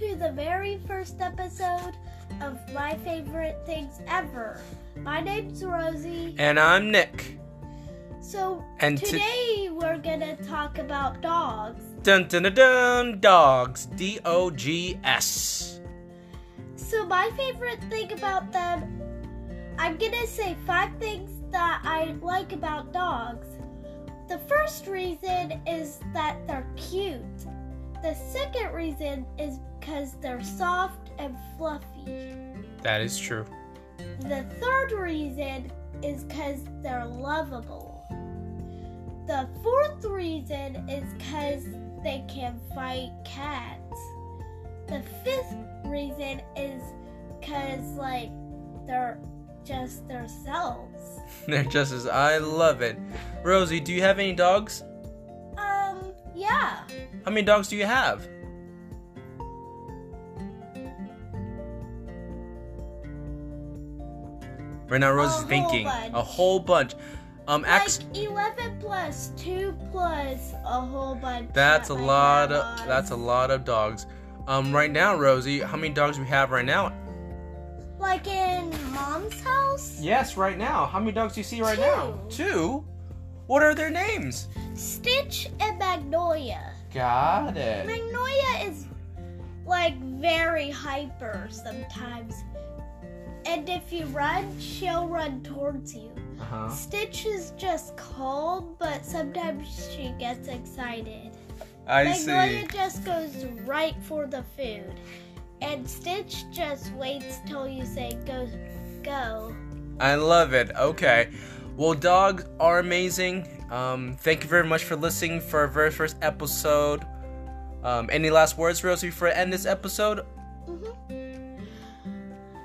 the very first episode of My Favorite Things Ever. My name's Rosie. And I'm Nick. So, And to- today we're gonna talk about dogs. Dun dun dun dun dogs. D O G S. So, my favorite thing about them, I'm gonna say five things that I like about dogs. The first reason is that they're cute. The second reason is because they're soft and fluffy. That is true. The third reason is because they're lovable. The fourth reason is because they can fight cats. The fifth reason is because, like, they're just themselves. They're just as I love it. Rosie, do you have any dogs? Um, yeah. How many dogs do you have? Right now, Rosie's whole thinking bunch. a whole bunch. Um, Like 11 plus 2 plus a whole bunch. that's a lot of that's a lot of dogs. Um, right now, Rosie, how many dogs do we have right now? Like in mom's house? Yes, right now. How many dogs do you see right now? Two. What are their names? Stitch and Magnolia. Got it. Magnolia is like very hyper sometimes. And if you run, she'll run towards you. Uh huh. Stitch is just calm, but sometimes she gets excited. I see. Magnolia see. just goes right for the food. And Stitch just waits till you say go go. I love it. Okay. Well, dogs are amazing. Um, thank you very much for listening for our very first episode. Um, any last words, Rosie, before I end this episode? Mhm.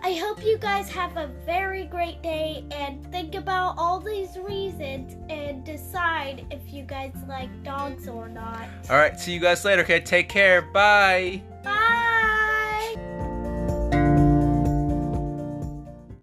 I hope you guys have a very great day and think about all these reasons and decide if you guys like dogs or not. All right. See you guys later. Okay. Take care. Bye.